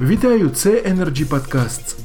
Вітаю, це Energy Podcasts.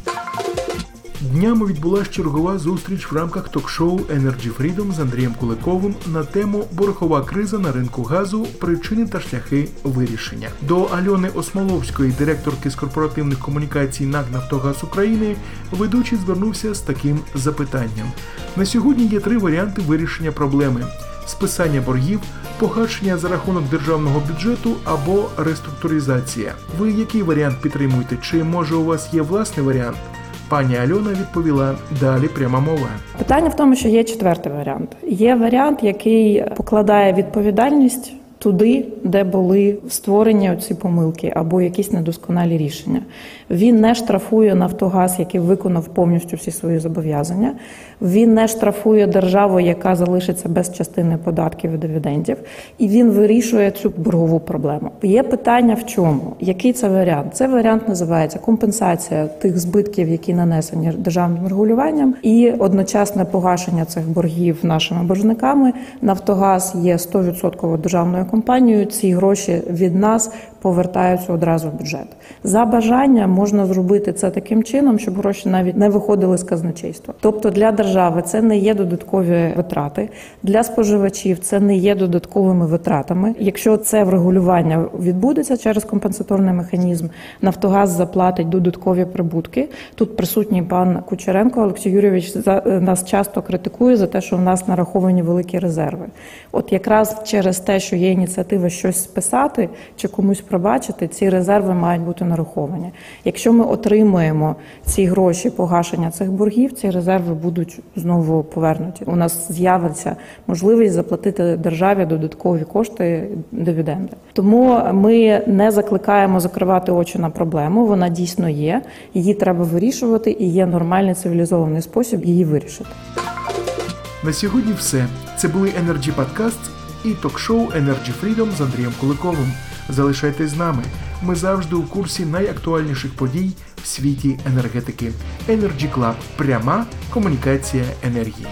Днями відбулася чергова зустріч в рамках ток-шоу Energy Freedom з Андрієм Куликовим на тему Борохова криза на ринку газу, причини та шляхи вирішення. До Альони Осмоловської, директорки з корпоративних комунікацій НАК Нафтогаз України, ведучий звернувся з таким запитанням: на сьогодні є три варіанти вирішення проблеми: списання боргів, погашення за рахунок державного бюджету або реструктуризація. Ви який варіант підтримуєте? Чи може у вас є власний варіант? Пані Альона відповіла далі пряма мова. Питання в тому, що є четвертий варіант. Є варіант, який покладає відповідальність туди, де були створені ці помилки або якісь недосконалі рішення. Він не штрафує Нафтогаз, який виконав повністю всі свої зобов'язання. Він не штрафує державу, яка залишиться без частини податків і дивідендів, і він вирішує цю боргову проблему. Є питання в чому? Який це варіант? Це варіант називається компенсація тих збитків, які нанесені державним регулюванням, і одночасне погашення цих боргів нашими боржниками. Нафтогаз є 100% державною компанією. Ці гроші від нас повертаються одразу в бюджет. За бажанням можна зробити це таким чином, щоб гроші навіть не виходили з казначейства. Тобто для держави це не є додаткові витрати, для споживачів це не є додатковими витратами. Якщо це врегулювання відбудеться через компенсаторний механізм, Нафтогаз заплатить додаткові прибутки. Тут присутній пан Кучеренко Олексій Юрійович за нас часто критикує за те, що в нас нараховані великі резерви. От якраз через те, що є ініціатива щось списати чи комусь пробачити, ці резерви мають бути нараховані. Якщо ми отримуємо ці гроші погашення цих боргів, ці резерви будуть знову повернуті. У нас з'явиться можливість заплатити державі додаткові кошти дивіденди. Тому ми не закликаємо закривати очі на проблему. Вона дійсно є. Її треба вирішувати, і є нормальний цивілізований спосіб її вирішити. На сьогодні все. Це були Energy Podcasts і ток-шоу Energy Freedom з Андрієм Куликовим. Залишайтесь з нами. Ми завжди у курсі найактуальніших подій в світі енергетики. Energy Club. пряма комунікація енергії.